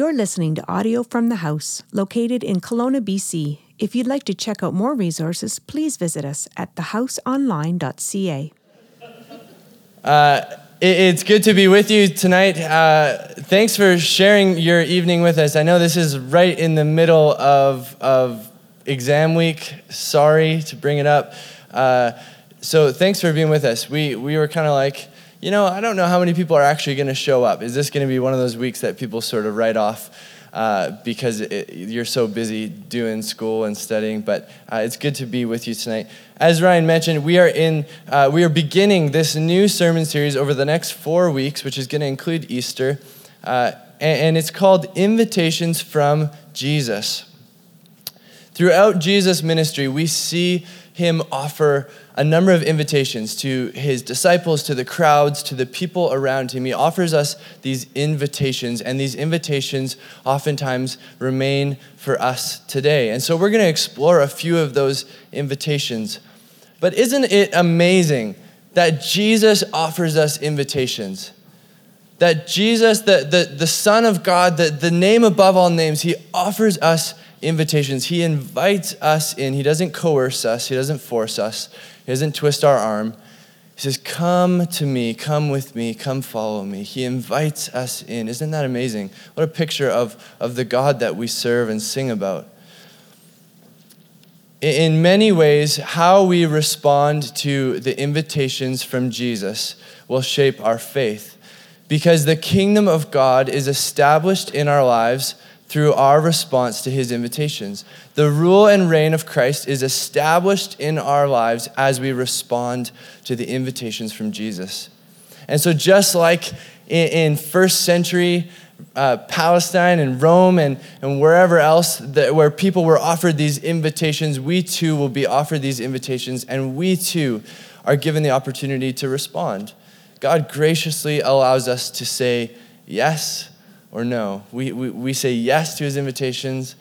You're listening to audio from the house, located in Kelowna, BC. If you'd like to check out more resources, please visit us at thehouseonline.ca. Uh, it's good to be with you tonight. Uh, thanks for sharing your evening with us. I know this is right in the middle of, of exam week. Sorry to bring it up. Uh, so thanks for being with us. We, we were kind of like, you know, I don't know how many people are actually going to show up. Is this going to be one of those weeks that people sort of write off uh, because it, you're so busy doing school and studying? But uh, it's good to be with you tonight. As Ryan mentioned, we are in, uh, we are beginning this new sermon series over the next four weeks, which is going to include Easter, uh, and, and it's called Invitations from Jesus. Throughout Jesus' ministry, we see him offer a number of invitations to his disciples, to the crowds, to the people around him. He offers us these invitations, and these invitations oftentimes remain for us today. And so we're going to explore a few of those invitations. But isn't it amazing that Jesus offers us invitations? That Jesus, the, the, the Son of God, the, the name above all names, he offers us invitations. He invites us in. He doesn't coerce us, He doesn't force us, He doesn't twist our arm. He says, Come to me, come with me, come follow me. He invites us in. Isn't that amazing? What a picture of, of the God that we serve and sing about. In many ways, how we respond to the invitations from Jesus will shape our faith. Because the kingdom of God is established in our lives through our response to his invitations. The rule and reign of Christ is established in our lives as we respond to the invitations from Jesus. And so, just like in, first century uh, Palestine and Rome and, and wherever else that, where people were offered these invitations, we too will be offered these invitations, and we too are given the opportunity to respond. God graciously allows us to say yes or no. We, we, we say yes to his invitations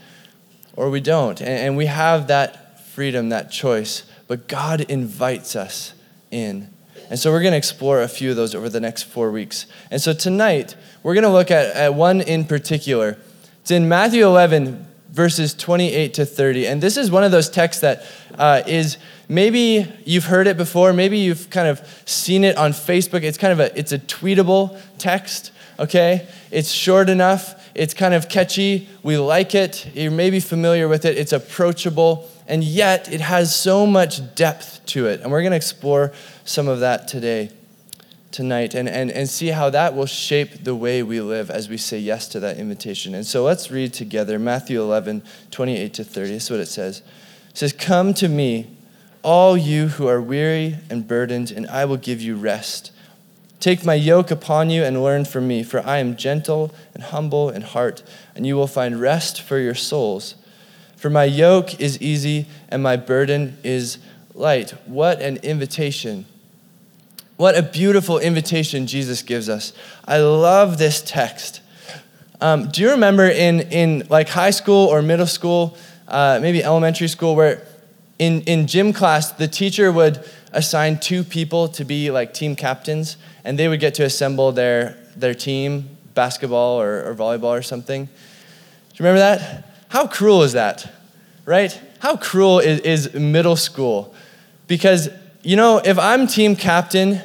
or we don't. And, and we have that freedom, that choice. But God invites us in. And so we're going to explore a few of those over the next four weeks. And so tonight, we're going to look at, at one in particular. It's in Matthew 11, verses 28 to 30. And this is one of those texts that uh, is maybe you've heard it before, maybe you've kind of seen it on Facebook. It's kind of a, it's a tweetable text okay? It's short enough, it's kind of catchy, we like it, you may be familiar with it, it's approachable, and yet it has so much depth to it. And we're going to explore some of that today, tonight, and, and, and see how that will shape the way we live as we say yes to that invitation. And so let's read together Matthew 11, 28 to 30. This is what it says. It says, Come to me, all you who are weary and burdened, and I will give you rest. Take my yoke upon you and learn from me, for I am gentle and humble in heart, and you will find rest for your souls. For my yoke is easy and my burden is light. What an invitation! What a beautiful invitation Jesus gives us. I love this text. Um, do you remember in, in like high school or middle school, uh, maybe elementary school, where in, in gym class, the teacher would assign two people to be like team captains, and they would get to assemble their, their team, basketball or, or volleyball or something. Do you remember that? How cruel is that, right? How cruel is, is middle school? Because, you know, if I'm team captain,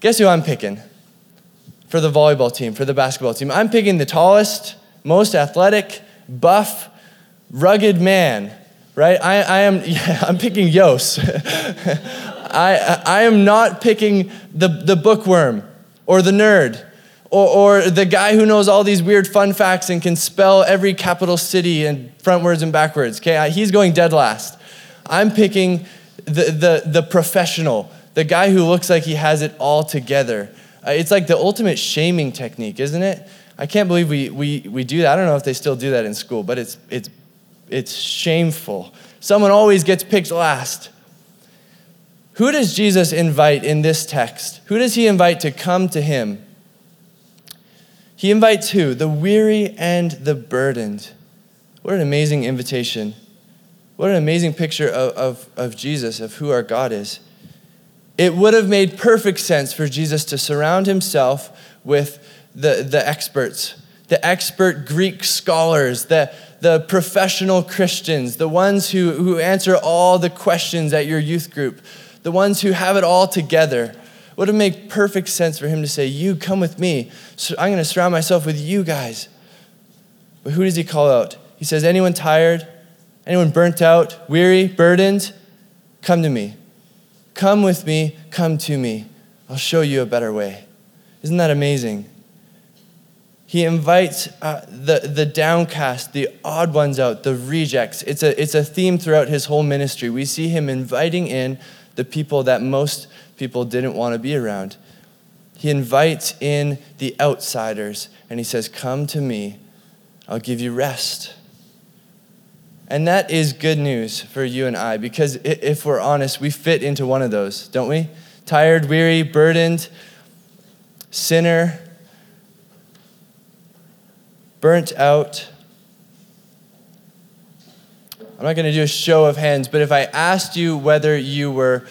guess who I'm picking for the volleyball team, for the basketball team? I'm picking the tallest, most athletic, buff, rugged man, right? I, I am, yeah, I'm picking Yos. I, I am not picking the, the bookworm or the nerd or, or the guy who knows all these weird fun facts and can spell every capital city and frontwards and backwards. Okay, he's going dead last. I'm picking the, the, the professional, the guy who looks like he has it all together. Uh, it's like the ultimate shaming technique, isn't it? I can't believe we, we, we do that. I don't know if they still do that in school, but it's, it's, it's shameful. Someone always gets picked last. Who does Jesus invite in this text? Who does he invite to come to him? He invites who? The weary and the burdened. What an amazing invitation. What an amazing picture of, of, of Jesus, of who our God is. It would have made perfect sense for Jesus to surround himself with the, the experts, the expert Greek scholars, the, the professional Christians, the ones who, who answer all the questions at your youth group, the ones who have it all together. Would it make perfect sense for him to say, You come with me? So I'm going to surround myself with you guys. But who does he call out? He says, Anyone tired? Anyone burnt out, weary, burdened? Come to me. Come with me. Come to me. I'll show you a better way. Isn't that amazing? He invites uh, the, the downcast, the odd ones out, the rejects. It's a, it's a theme throughout his whole ministry. We see him inviting in the people that most people didn't want to be around. He invites in the outsiders and he says, Come to me, I'll give you rest. And that is good news for you and I because if we're honest, we fit into one of those, don't we? Tired, weary, burdened, sinner, burnt out. I'm not going to do a show of hands, but if I asked you whether you were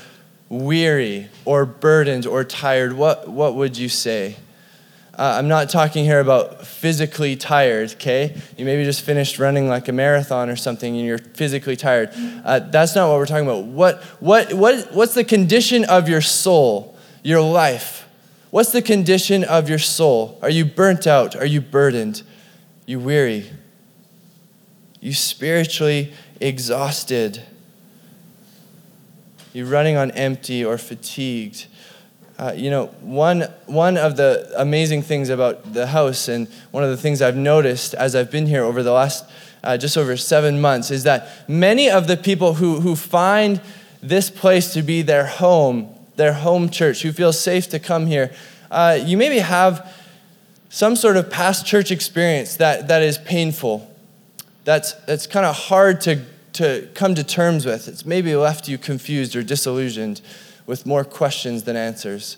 weary or burdened or tired, what, what would you say? Uh, I'm not talking here about physically tired, okay? You maybe just finished running like a marathon or something and you're physically tired. Uh, that's not what we're talking about. What, what, what, what's the condition of your soul, your life? What's the condition of your soul? Are you burnt out? Are you burdened? You weary? You spiritually exhausted? You're running on empty or fatigued? Uh, you know, one, one of the amazing things about the house, and one of the things I've noticed as I've been here over the last uh, just over seven months, is that many of the people who, who find this place to be their home, their home church, who feel safe to come here, uh, you maybe have some sort of past church experience that, that is painful, that's, that's kind of hard to, to come to terms with. It's maybe left you confused or disillusioned with more questions than answers.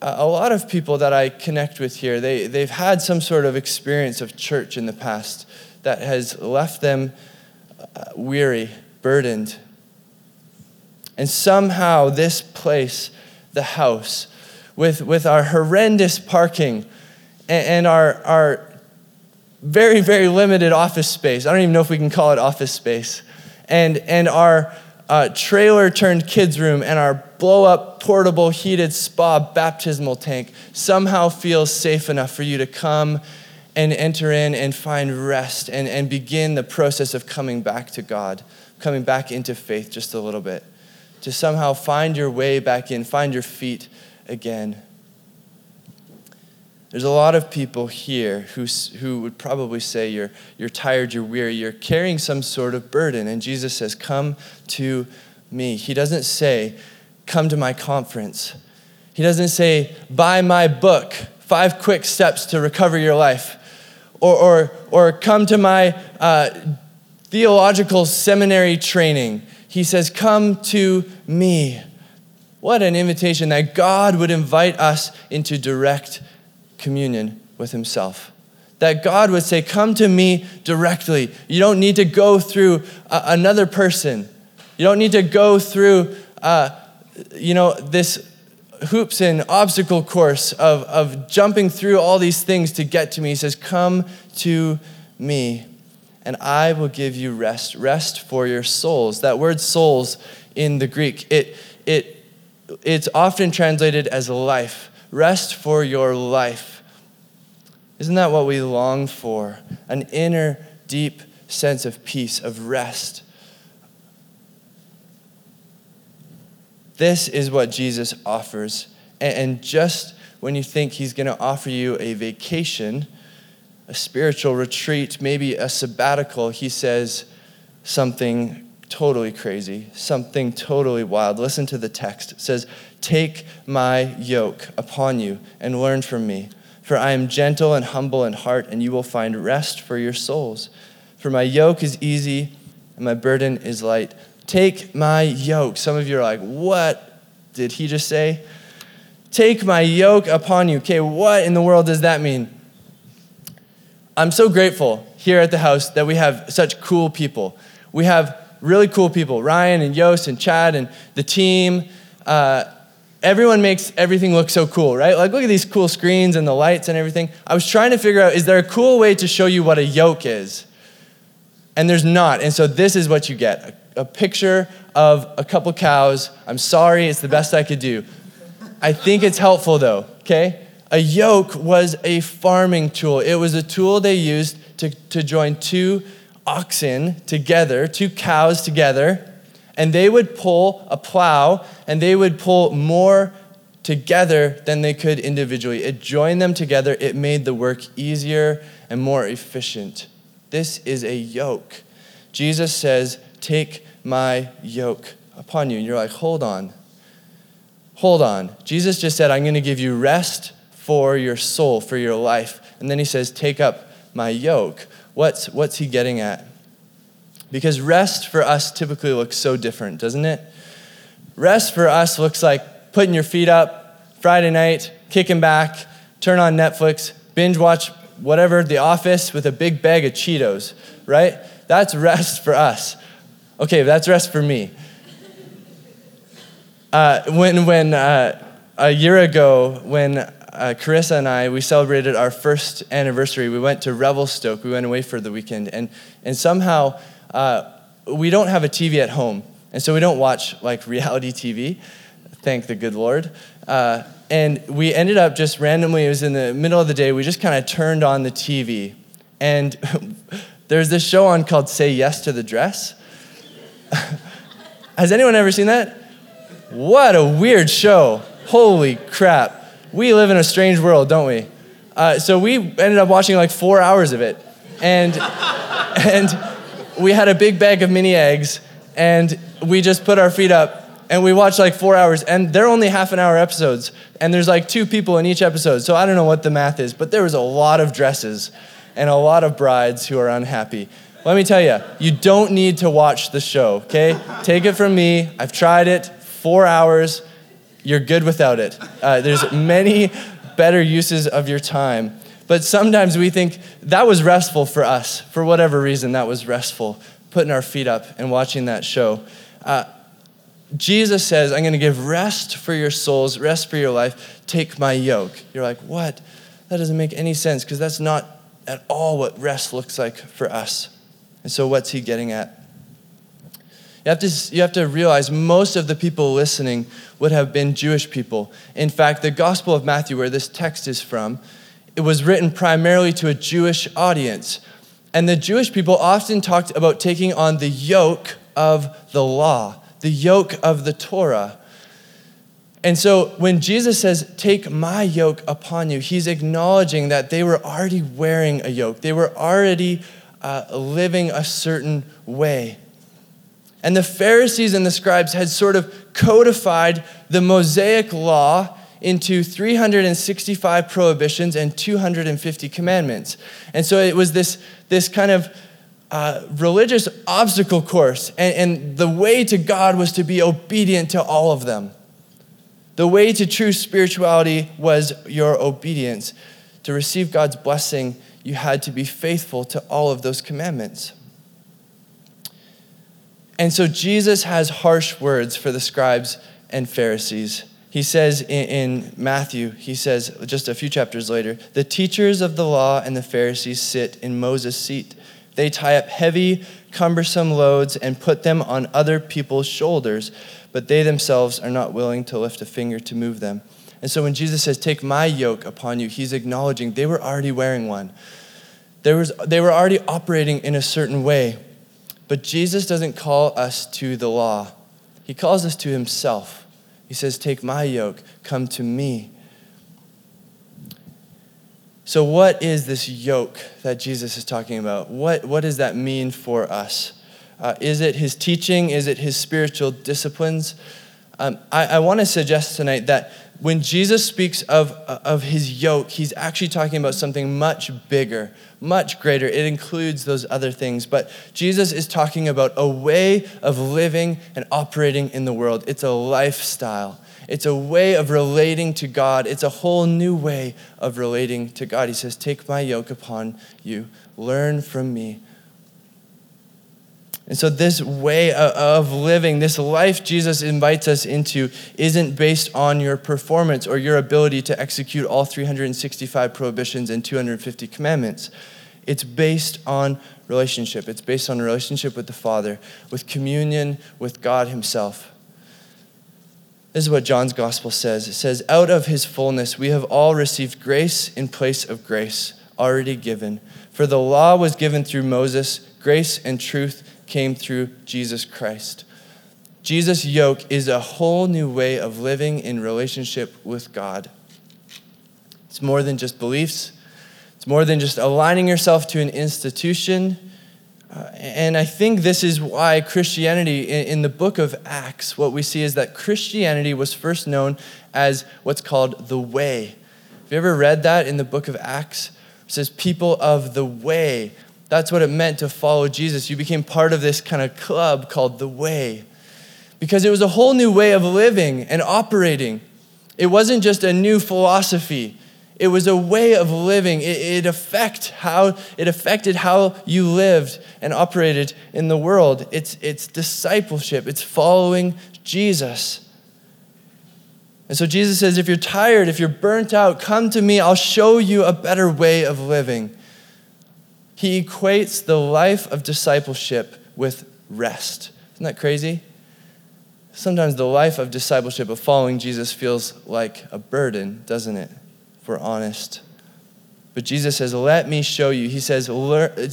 a lot of people that I connect with here, they, they've had some sort of experience of church in the past that has left them uh, weary, burdened. And somehow, this place, the house, with, with our horrendous parking and, and our, our very, very limited office space, I don't even know if we can call it office space, and, and our uh, trailer turned kids' room and our blow up portable heated spa baptismal tank somehow feels safe enough for you to come and enter in and find rest and, and begin the process of coming back to God, coming back into faith just a little bit, to somehow find your way back in, find your feet again. There's a lot of people here who, who would probably say you're, you're tired, you're weary, you're carrying some sort of burden. And Jesus says, Come to me. He doesn't say, Come to my conference. He doesn't say, Buy my book, Five Quick Steps to Recover Your Life. Or, or, or come to my uh, theological seminary training. He says, Come to me. What an invitation that God would invite us into direct communion with Himself. That God would say, Come to me directly. You don't need to go through uh, another person. You don't need to go through, uh, you know, this hoops and obstacle course of, of jumping through all these things to get to me. He says, Come to me, and I will give you rest. Rest for your souls. That word souls in the Greek, it, it, it's often translated as life. Rest for your life. Isn't that what we long for? An inner, deep sense of peace, of rest. This is what Jesus offers. And just when you think he's going to offer you a vacation, a spiritual retreat, maybe a sabbatical, he says something totally crazy, something totally wild. Listen to the text. It says, Take my yoke upon you and learn from me for I am gentle and humble in heart, and you will find rest for your souls. For my yoke is easy and my burden is light. Take my yoke. Some of you are like, what did he just say? Take my yoke upon you. Okay, what in the world does that mean? I'm so grateful here at the house that we have such cool people. We have really cool people Ryan and Yost and Chad and the team. Uh, everyone makes everything look so cool, right? Like, look at these cool screens and the lights and everything. I was trying to figure out is there a cool way to show you what a yoke is? And there's not. And so this is what you get a, a picture of a couple cows. I'm sorry, it's the best I could do. I think it's helpful though, okay? A yoke was a farming tool, it was a tool they used to, to join two oxen together, two cows together and they would pull a plow and they would pull more together than they could individually. It joined them together, it made the work easier and more efficient. This is a yoke. Jesus says, Take my yoke upon you. And you're like, Hold on. Hold on. Jesus just said, I'm going to give you rest for your soul, for your life. And then he says, Take up my yoke. What's, what's he getting at? Because rest for us typically looks so different, doesn't it? Rest for us looks like putting your feet up Friday night, kicking back, turn on Netflix, binge watch whatever, The Office with a big bag of Cheetos, right? That's rest for us. Okay, that's rest for me. Uh, when when uh, a year ago, when uh, Carissa and I, we celebrated our first anniversary. We went to Revelstoke. We went away for the weekend. And, and somehow uh, we don't have a TV at home, and so we don't watch like reality TV. Thank the good Lord. Uh, and we ended up just randomly, it was in the middle of the day, we just kind of turned on the TV. And there's this show on called Say Yes to the Dress. Has anyone ever seen that? What a weird show. Holy crap. We live in a strange world, don't we? Uh, so we ended up watching like four hours of it. And, and we had a big bag of mini eggs and we just put our feet up and we watch like four hours and they're only half an hour episodes and there's like two people in each episode so i don't know what the math is but there was a lot of dresses and a lot of brides who are unhappy let me tell you you don't need to watch the show okay take it from me i've tried it four hours you're good without it uh, there's many better uses of your time but sometimes we think that was restful for us. For whatever reason, that was restful, putting our feet up and watching that show. Uh, Jesus says, I'm going to give rest for your souls, rest for your life. Take my yoke. You're like, what? That doesn't make any sense because that's not at all what rest looks like for us. And so, what's he getting at? You have, to, you have to realize most of the people listening would have been Jewish people. In fact, the Gospel of Matthew, where this text is from, it was written primarily to a Jewish audience. And the Jewish people often talked about taking on the yoke of the law, the yoke of the Torah. And so when Jesus says, Take my yoke upon you, he's acknowledging that they were already wearing a yoke, they were already uh, living a certain way. And the Pharisees and the scribes had sort of codified the Mosaic law into 365 prohibitions and 250 commandments. And so it was this, this kind of uh, religious obstacle course. And, and the way to God was to be obedient to all of them. The way to true spirituality was your obedience. To receive God's blessing, you had to be faithful to all of those commandments. And so Jesus has harsh words for the scribes and Pharisees. He says in, in, Matthew, he says just a few chapters later, the teachers of the law and the Pharisees sit in Moses' seat. They tie up heavy, cumbersome loads and put them on other people's shoulders, but they themselves are not willing to lift a finger to move them. And so when Jesus says, Take my yoke upon you, he's acknowledging they were already wearing one. There was, they were already operating in a certain way. But Jesus doesn't call us to the law, he calls us to himself. He says, Take my yoke, come to me. So, what is this yoke that Jesus is talking about? What, what does that mean for us? Uh, is it his teaching? Is it his spiritual disciplines? Um, I, I want to suggest tonight that when Jesus speaks of, of his yoke, he's actually talking about something much bigger, much greater. It includes those other things. But Jesus is talking about a way of living and operating in the world. It's a lifestyle, it's a way of relating to God. It's a whole new way of relating to God. He says, Take my yoke upon you, learn from me. And so, this way of living, this life Jesus invites us into, isn't based on your performance or your ability to execute all 365 prohibitions and 250 commandments. It's based on relationship. It's based on a relationship with the Father, with communion with God Himself. This is what John's gospel says. It says, Out of his fullness we have all received grace in place of grace already given. For the law was given through Moses, grace and truth came through Jesus Christ. Jesus' yoke is a whole new way of living in relationship with God. It's more than just beliefs, it's more than just aligning yourself to an institution. Uh, and I think this is why Christianity, in, in the book of Acts, what we see is that Christianity was first known as what's called the Way. Have you ever read that in the book of Acts? It says, people of the way. That's what it meant to follow Jesus. You became part of this kind of club called the Way because it was a whole new way of living and operating. It wasn't just a new philosophy. It was a way of living. It, it, affect how, it affected how you lived and operated in the world. It's, it's discipleship, it's following Jesus. And so Jesus says, if you're tired, if you're burnt out, come to me. I'll show you a better way of living. He equates the life of discipleship with rest. Isn't that crazy? Sometimes the life of discipleship, of following Jesus, feels like a burden, doesn't it? If we're honest. But Jesus says, Let me show you. He says,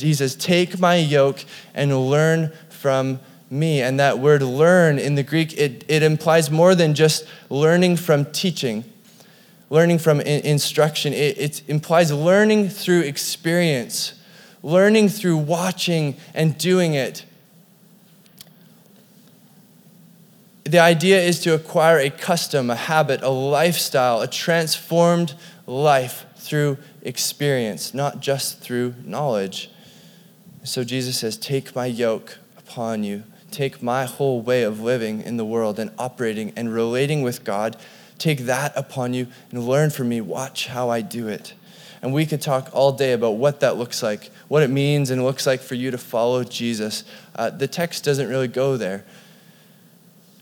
he says, Take my yoke and learn from me. And that word learn in the Greek, it, it implies more than just learning from teaching, learning from instruction. It, it implies learning through experience learning through watching and doing it. The idea is to acquire a custom, a habit, a lifestyle, a transformed life through experience, not just through knowledge. So Jesus says, Take my yoke upon you. Take my whole way of living in the world and operating and relating with God. Take that upon you and learn from me. Watch how I do it. And we could talk all day about what that looks like, what it means and looks like for you to follow Jesus. Uh, the text doesn't really go there.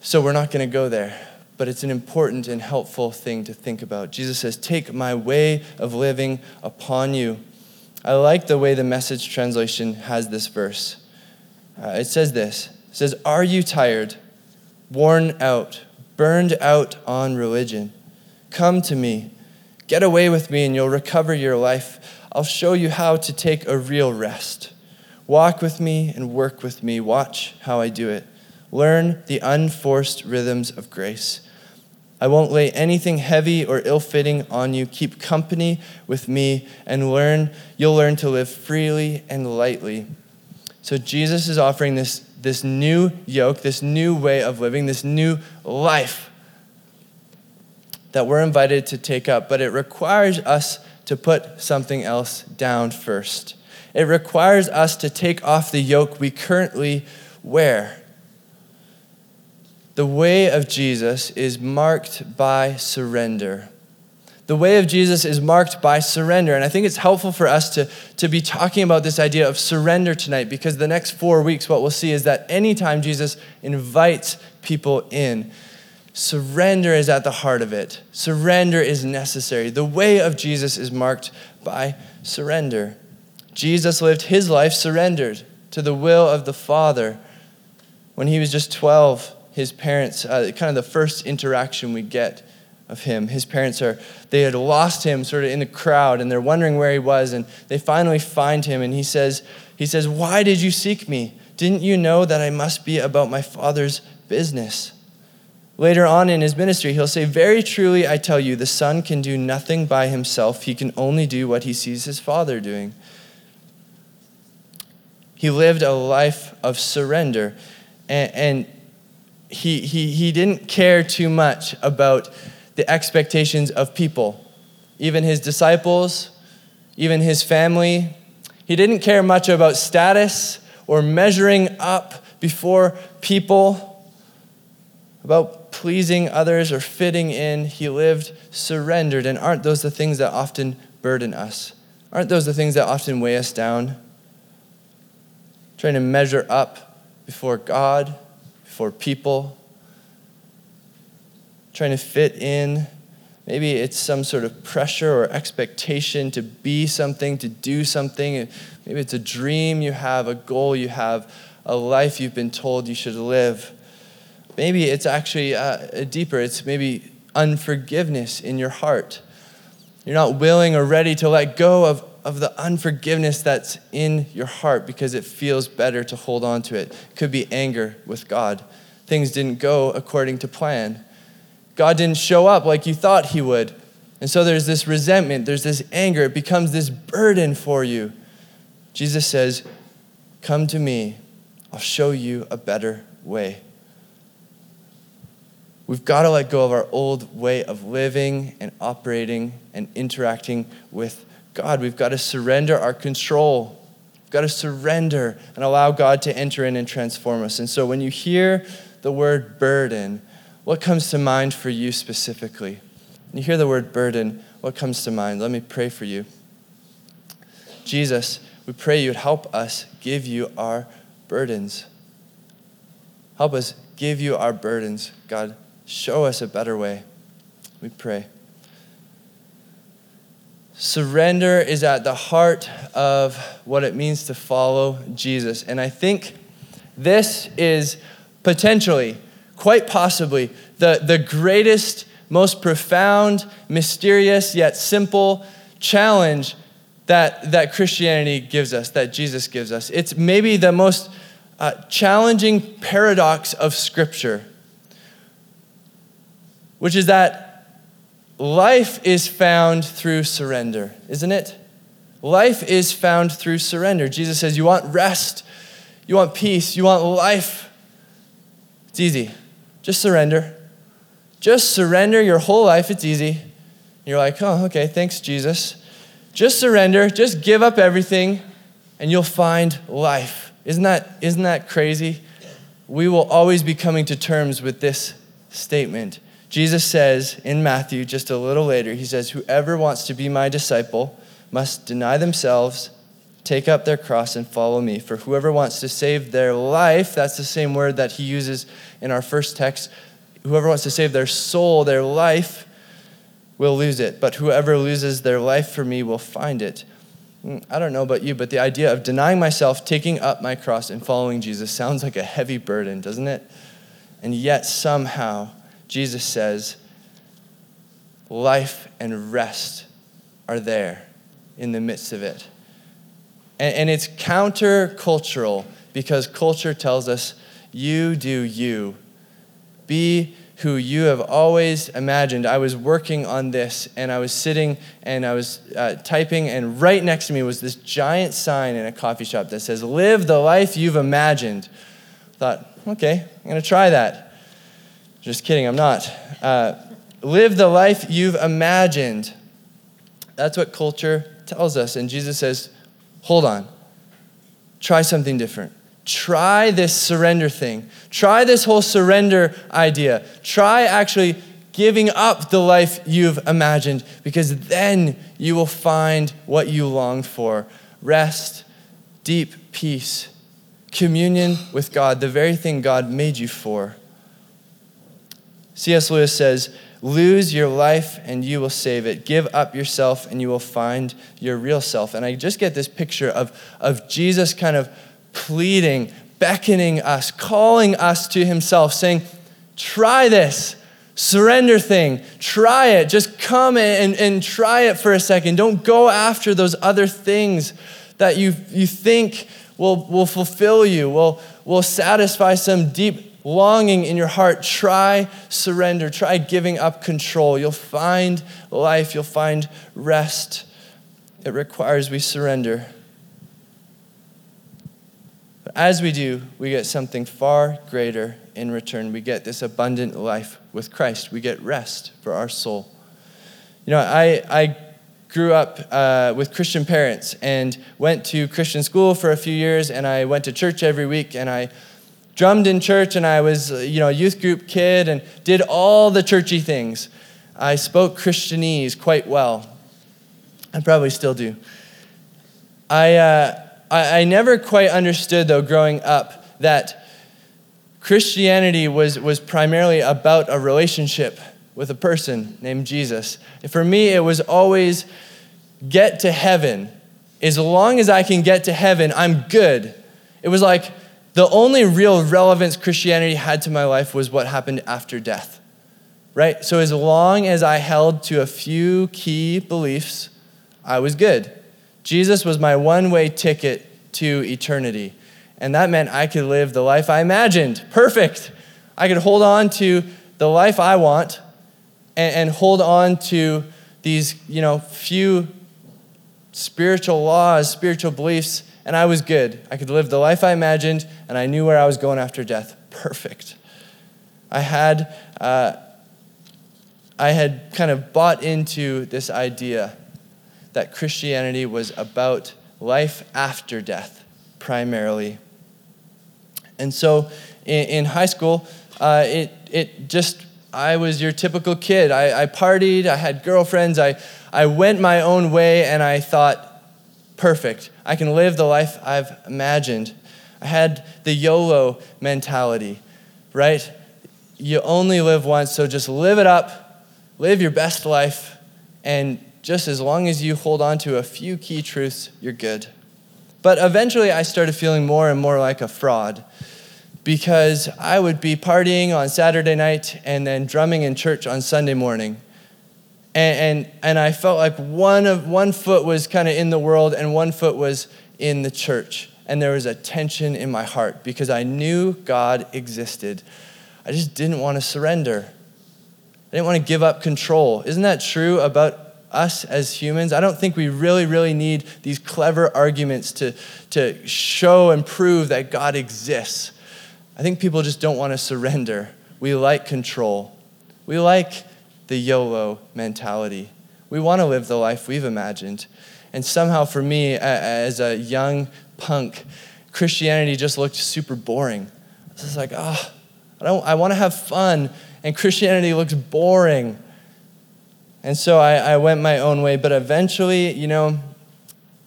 So we're not going to go there. But it's an important and helpful thing to think about. Jesus says, Take my way of living upon you. I like the way the message translation has this verse. Uh, it says this It says, Are you tired, worn out, burned out on religion? Come to me Get away with me and you'll recover your life. I'll show you how to take a real rest. Walk with me and work with me. Watch how I do it. Learn the unforced rhythms of grace. I won't lay anything heavy or ill fitting on you. Keep company with me and learn. You'll learn to live freely and lightly. So, Jesus is offering this, this new yoke, this new way of living, this new life that we're invited to take up, but it requires us to put something else down first. It requires us to take off the yoke we currently wear. The way of Jesus is marked by surrender. The way of Jesus is marked by surrender. And I think it's helpful for us to, to be talking about this idea of surrender tonight because the next four weeks, what we'll see is that anytime Jesus invites people in, Surrender is at the heart of it. Surrender is necessary. The way of Jesus is marked by surrender. Jesus lived his life surrendered to the will of the Father. When he was just 12, his parents, uh, kind of the first interaction we get of him, his parents are, they had lost him sort of in the crowd and they're wondering where he was and they finally find him and he says, he says, why did you seek me? Didn't you know that I must be about my Father's business? Later on in his ministry, he'll say, Very truly, I tell you, the Son can do nothing by himself. He can only do what he sees his Father doing. He lived a life of surrender, and, and he, he, he didn't care too much about the expectations of people, even his disciples, even his family. He didn't care much about status or measuring up before people about pleasing others or fitting in. He lived surrendered. And aren't those the things that often burden us? Aren't those the things that often weigh us down? Trying to measure up before God, before people, trying to fit in. Maybe it's some sort of pressure or expectation to be something, to do something. Maybe it's a dream you have, a goal you have, a life you've been told you should live. Maybe it's actually uh, deeper. It's maybe unforgiveness in your heart. You're not willing or ready to let go of, of the unforgiveness that's in your heart because it feels better to hold on to it. it. Could be anger with God. Things didn't go according to plan. God didn't show up like you thought he would. And so there's this resentment, there's this anger. It becomes this burden for you. Jesus says, Come to me, I'll show you a better way. We've got to let go of our old way of living and operating and interacting with God. We've got to surrender our control. We've got to surrender and allow God to enter in and transform us. And so when you hear the word burden, what comes to mind for you specifically? When you hear the word burden, what comes to mind? Let me pray for you. Jesus, we pray you'd help us give you our burdens. Help us give you our burdens, God. Show us a better way. We pray. Surrender is at the heart of what it means to follow Jesus. And I think this is potentially, quite possibly, the, the greatest, most profound, mysterious, yet simple challenge that, that Christianity gives us, that Jesus gives us. It's maybe the most uh, challenging paradox of Scripture which is that life is found through surrender, isn't it? Life is found through surrender. Jesus says, You want rest, you want peace, you want life. It's easy. Just surrender. Just surrender your whole life. It's easy. You're like, Oh, okay, thanks, Jesus. Just surrender, just give up everything, and you'll find life. Isn't that, isn't that crazy? We will always be coming to terms with this statement. Jesus says in Matthew, just a little later, he says, Whoever wants to be my disciple must deny themselves, take up their cross, and follow me. For whoever wants to save their life, that's the same word that he uses in our first text. Whoever wants to save their soul, their life, will lose it. But whoever loses their life for me will find it. Mm, I don't know about you, but the idea of denying myself, taking up my cross, and following Jesus sounds like a heavy burden, doesn't it? And yet, somehow, Jesus says, life and rest are there in the midst of it. And, and it's countercultural because culture tells us, you do you. Be who you have always imagined. I was working on this and I was sitting and I was uh, typing, and right next to me was this giant sign in a coffee shop that says, Live the life you've imagined. I thought, okay, I'm going to try that. Just kidding, I'm not. Uh, live the life you've imagined. That's what culture tells us. And Jesus says, hold on, try something different. Try this surrender thing. Try this whole surrender idea. Try actually giving up the life you've imagined because then you will find what you long for rest, deep peace, communion with God, the very thing God made you for. C.S. Lewis says, Lose your life and you will save it. Give up yourself and you will find your real self. And I just get this picture of, of Jesus kind of pleading, beckoning us, calling us to himself, saying, Try this surrender thing. Try it. Just come and, and try it for a second. Don't go after those other things that you, you think will, will fulfill you, will, will satisfy some deep longing in your heart, try surrender, try giving up control. You'll find life, you'll find rest. It requires we surrender. But as we do, we get something far greater in return. We get this abundant life with Christ, we get rest for our soul. You know, I, I grew up uh, with Christian parents and went to Christian school for a few years, and I went to church every week, and I drummed in church and I was, uh, you know, a youth group kid and did all the churchy things. I spoke Christianese quite well. I probably still do. I, uh, I, I never quite understood, though, growing up, that Christianity was, was primarily about a relationship with a person named Jesus. For me, it was always get to heaven. As long as I can get to heaven, I'm good. It was like the only real relevance Christianity had to my life was what happened after death. Right? So as long as I held to a few key beliefs, I was good. Jesus was my one way ticket to eternity. And that meant I could live the life I imagined. Perfect. I could hold on to the life I want and, and hold on to these, you know, few spiritual laws, spiritual beliefs, and I was good. I could live the life I imagined, and I knew where I was going after death. Perfect. I had, uh, I had kind of bought into this idea that Christianity was about life after death, primarily. And so in, in high school, uh, it, it just, I was your typical kid. I, I partied, I had girlfriends, I, I went my own way, and I thought, perfect. I can live the life I've imagined. I had the YOLO mentality, right? You only live once, so just live it up, live your best life, and just as long as you hold on to a few key truths, you're good. But eventually, I started feeling more and more like a fraud because I would be partying on Saturday night and then drumming in church on Sunday morning. And, and, and I felt like one, of, one foot was kind of in the world and one foot was in the church. And there was a tension in my heart because I knew God existed. I just didn't want to surrender. I didn't want to give up control. Isn't that true about us as humans. I don't think we really, really need these clever arguments to, to show and prove that God exists. I think people just don't want to surrender. We like control. We like the YOLO mentality. We want to live the life we've imagined. And somehow, for me, as a young punk, Christianity just looked super boring. I was like, oh, I, don't, I want to have fun, and Christianity looks boring. And so I, I went my own way, but eventually, you know,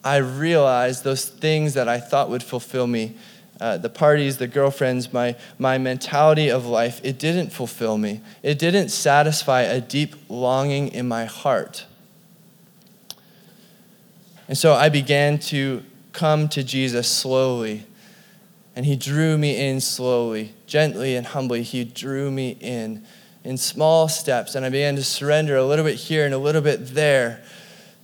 I realized those things that I thought would fulfill me uh, the parties, the girlfriends, my, my mentality of life, it didn't fulfill me. It didn't satisfy a deep longing in my heart. And so I began to come to Jesus slowly. And he drew me in slowly, gently and humbly. He drew me in in small steps, and I began to surrender a little bit here and a little bit there.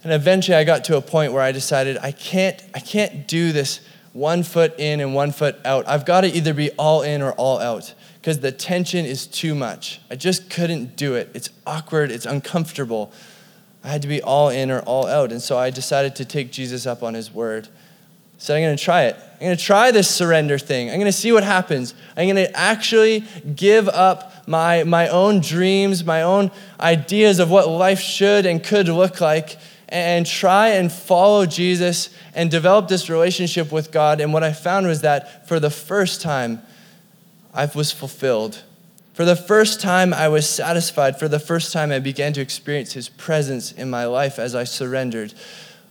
And eventually I got to a point where I decided I can't, I can't do this one foot in and one foot out. I've got to either be all in or all out because the tension is too much. I just couldn't do it. It's awkward, it's uncomfortable. I had to be all in or all out. And so I decided to take Jesus up on his word. So I'm going to try it. I'm going to try this surrender thing. I'm going to see what happens. I'm going to actually give up my, my own dreams, my own ideas of what life should and could look like, and try and follow Jesus and develop this relationship with God. And what I found was that for the first time, I was fulfilled. For the first time, I was satisfied. For the first time, I began to experience His presence in my life as I surrendered,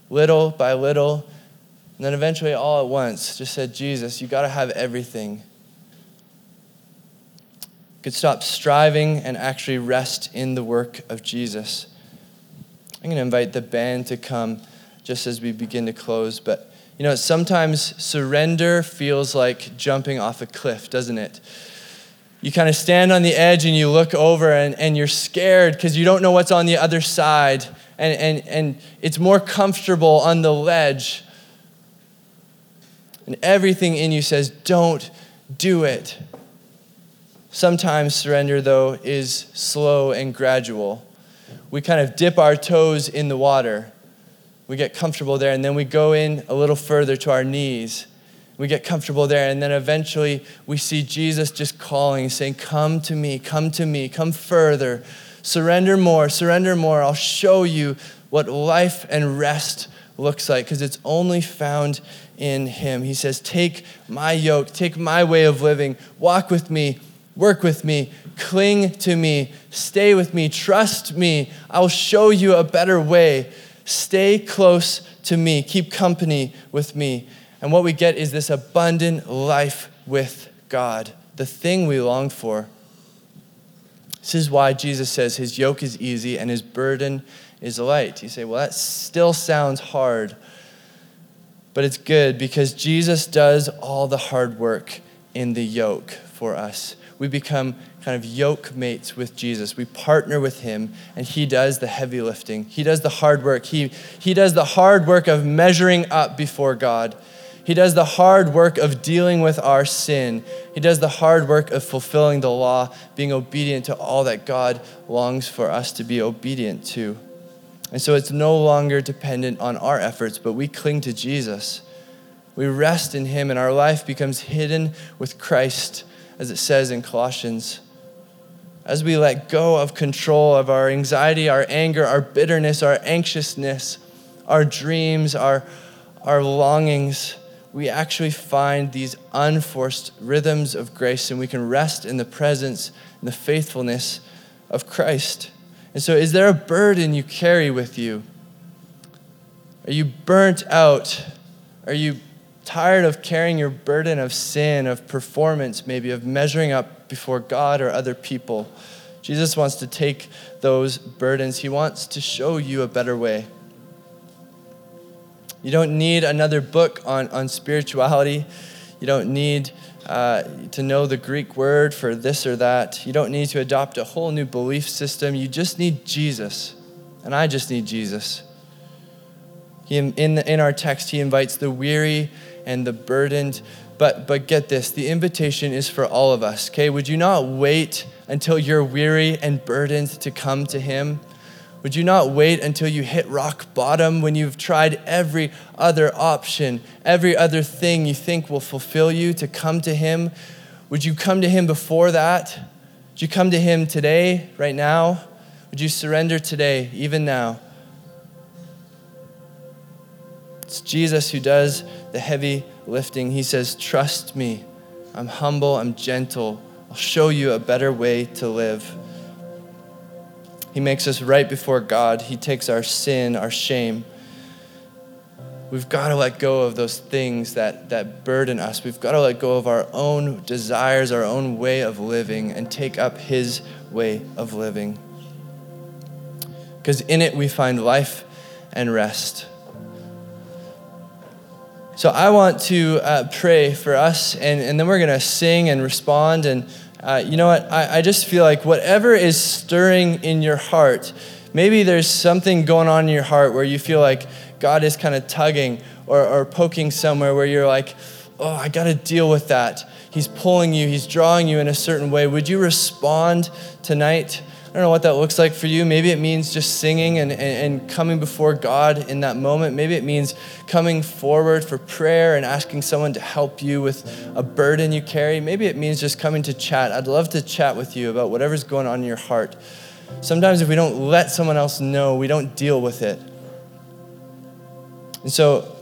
little by little. And then eventually, all at once, just said, Jesus, you got to have everything could stop striving and actually rest in the work of Jesus. I'm going to invite the band to come just as we begin to close. But, you know, sometimes surrender feels like jumping off a cliff, doesn't it? You kind of stand on the edge and you look over and, and you're scared because you don't know what's on the other side. And, and, and it's more comfortable on the ledge. And everything in you says, don't do it. Sometimes surrender, though, is slow and gradual. We kind of dip our toes in the water. We get comfortable there, and then we go in a little further to our knees. We get comfortable there, and then eventually we see Jesus just calling, saying, Come to me, come to me, come further. Surrender more, surrender more. I'll show you what life and rest looks like because it's only found in Him. He says, Take my yoke, take my way of living, walk with me, Work with me, cling to me, stay with me, trust me. I'll show you a better way. Stay close to me, keep company with me. And what we get is this abundant life with God. the thing we long for. This is why Jesus says his yoke is easy and his burden is light. You say, well, that still sounds hard. But it's good because Jesus does all the hard work in the yoke for us. We become kind of yoke mates with Jesus. We partner with him, and he does the heavy lifting. He does the hard work. He, he does the hard work of measuring up before God. He does the hard work of dealing with our sin. He does the hard work of fulfilling the law, being obedient to all that God longs for us to be obedient to. And so it's no longer dependent on our efforts, but we cling to Jesus. We rest in Him, and our life becomes hidden with Christ, as it says in Colossians. As we let go of control of our anxiety, our anger, our bitterness, our anxiousness, our dreams, our, our longings, we actually find these unforced rhythms of grace and we can rest in the presence and the faithfulness of Christ. And so, is there a burden you carry with you? Are you burnt out? Are you tired of carrying your burden of sin, of performance, maybe of measuring up before God or other people? Jesus wants to take those burdens, He wants to show you a better way. You don't need another book on, on spirituality. You don't need uh, to know the Greek word for this or that. You don't need to adopt a whole new belief system. You just need Jesus. And I just need Jesus. He, in, in our text, he invites the weary and the burdened. But, but get this the invitation is for all of us, okay? Would you not wait until you're weary and burdened to come to him? Would you not wait until you hit rock bottom when you've tried every other option, every other thing you think will fulfill you to come to Him? Would you come to Him before that? Would you come to Him today, right now? Would you surrender today, even now? It's Jesus who does the heavy lifting. He says, Trust me. I'm humble, I'm gentle. I'll show you a better way to live. He makes us right before God. He takes our sin, our shame. We've got to let go of those things that, that burden us. We've got to let go of our own desires, our own way of living, and take up His way of living. Because in it we find life and rest. So I want to uh, pray for us, and, and then we're going to sing and respond. And uh, you know what? I, I just feel like whatever is stirring in your heart, maybe there's something going on in your heart where you feel like God is kind of tugging or, or poking somewhere where you're like, oh, I got to deal with that. He's pulling you, He's drawing you in a certain way. Would you respond tonight? I don't know what that looks like for you. Maybe it means just singing and, and, and, coming before God in that moment. Maybe it means coming forward for prayer and asking someone to help you with a burden you carry. Maybe it means just coming to chat. I'd love to chat with you about whatever's going on in your heart. Sometimes, if we don't let someone else know, we don't deal with it. And so,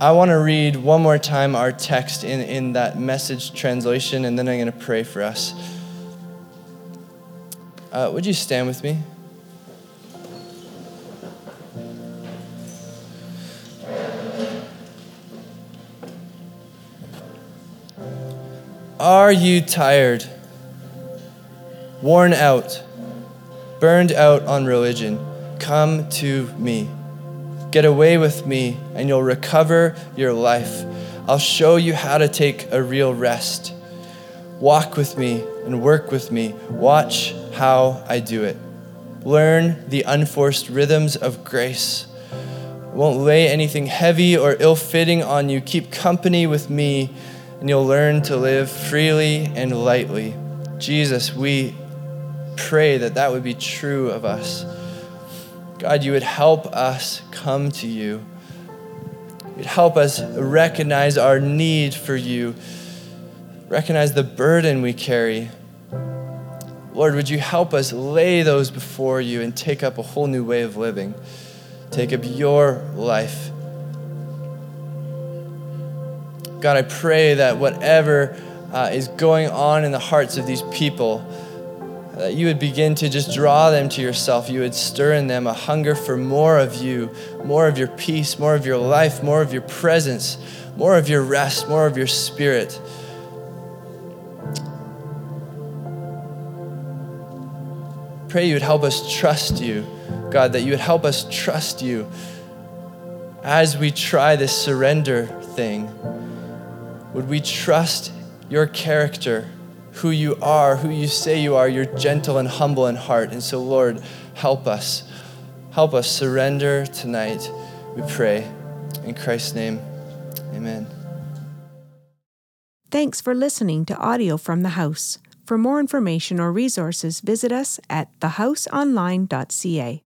I want to read one more time our text in, in that message translation, and then I'm going to pray for us. Uh, would you stand with me? Are you tired, worn out, burned out on religion? Come to me. Get away with me, and you'll recover your life. I'll show you how to take a real rest. Walk with me and work with me. Watch how I do it. Learn the unforced rhythms of grace. won't lay anything heavy or ill fitting on you. Keep company with me, and you'll learn to live freely and lightly. Jesus, we pray that that would be true of us. God, you would help us come to you. You'd help us recognize our need for you recognize the burden we carry. Lord, would you help us lay those before you and take up a whole new way of living? Take up your life. God, I pray that whatever uh, is going on in the hearts of these people, that you would begin to just draw them to yourself. You would stir in them a hunger for more of you, more of your peace, more of your life, more of your presence, more of your rest, more of your spirit. Pray you would help us trust you, God, that you would help us trust you as we try this surrender thing. Would we trust your character, who you are, who you say you are? You're gentle and humble in heart. And so, Lord, help us. Help us surrender tonight, we pray. In Christ's name, amen. Thanks for listening to audio from the house. For more information or resources, visit us at thehouseonline.ca.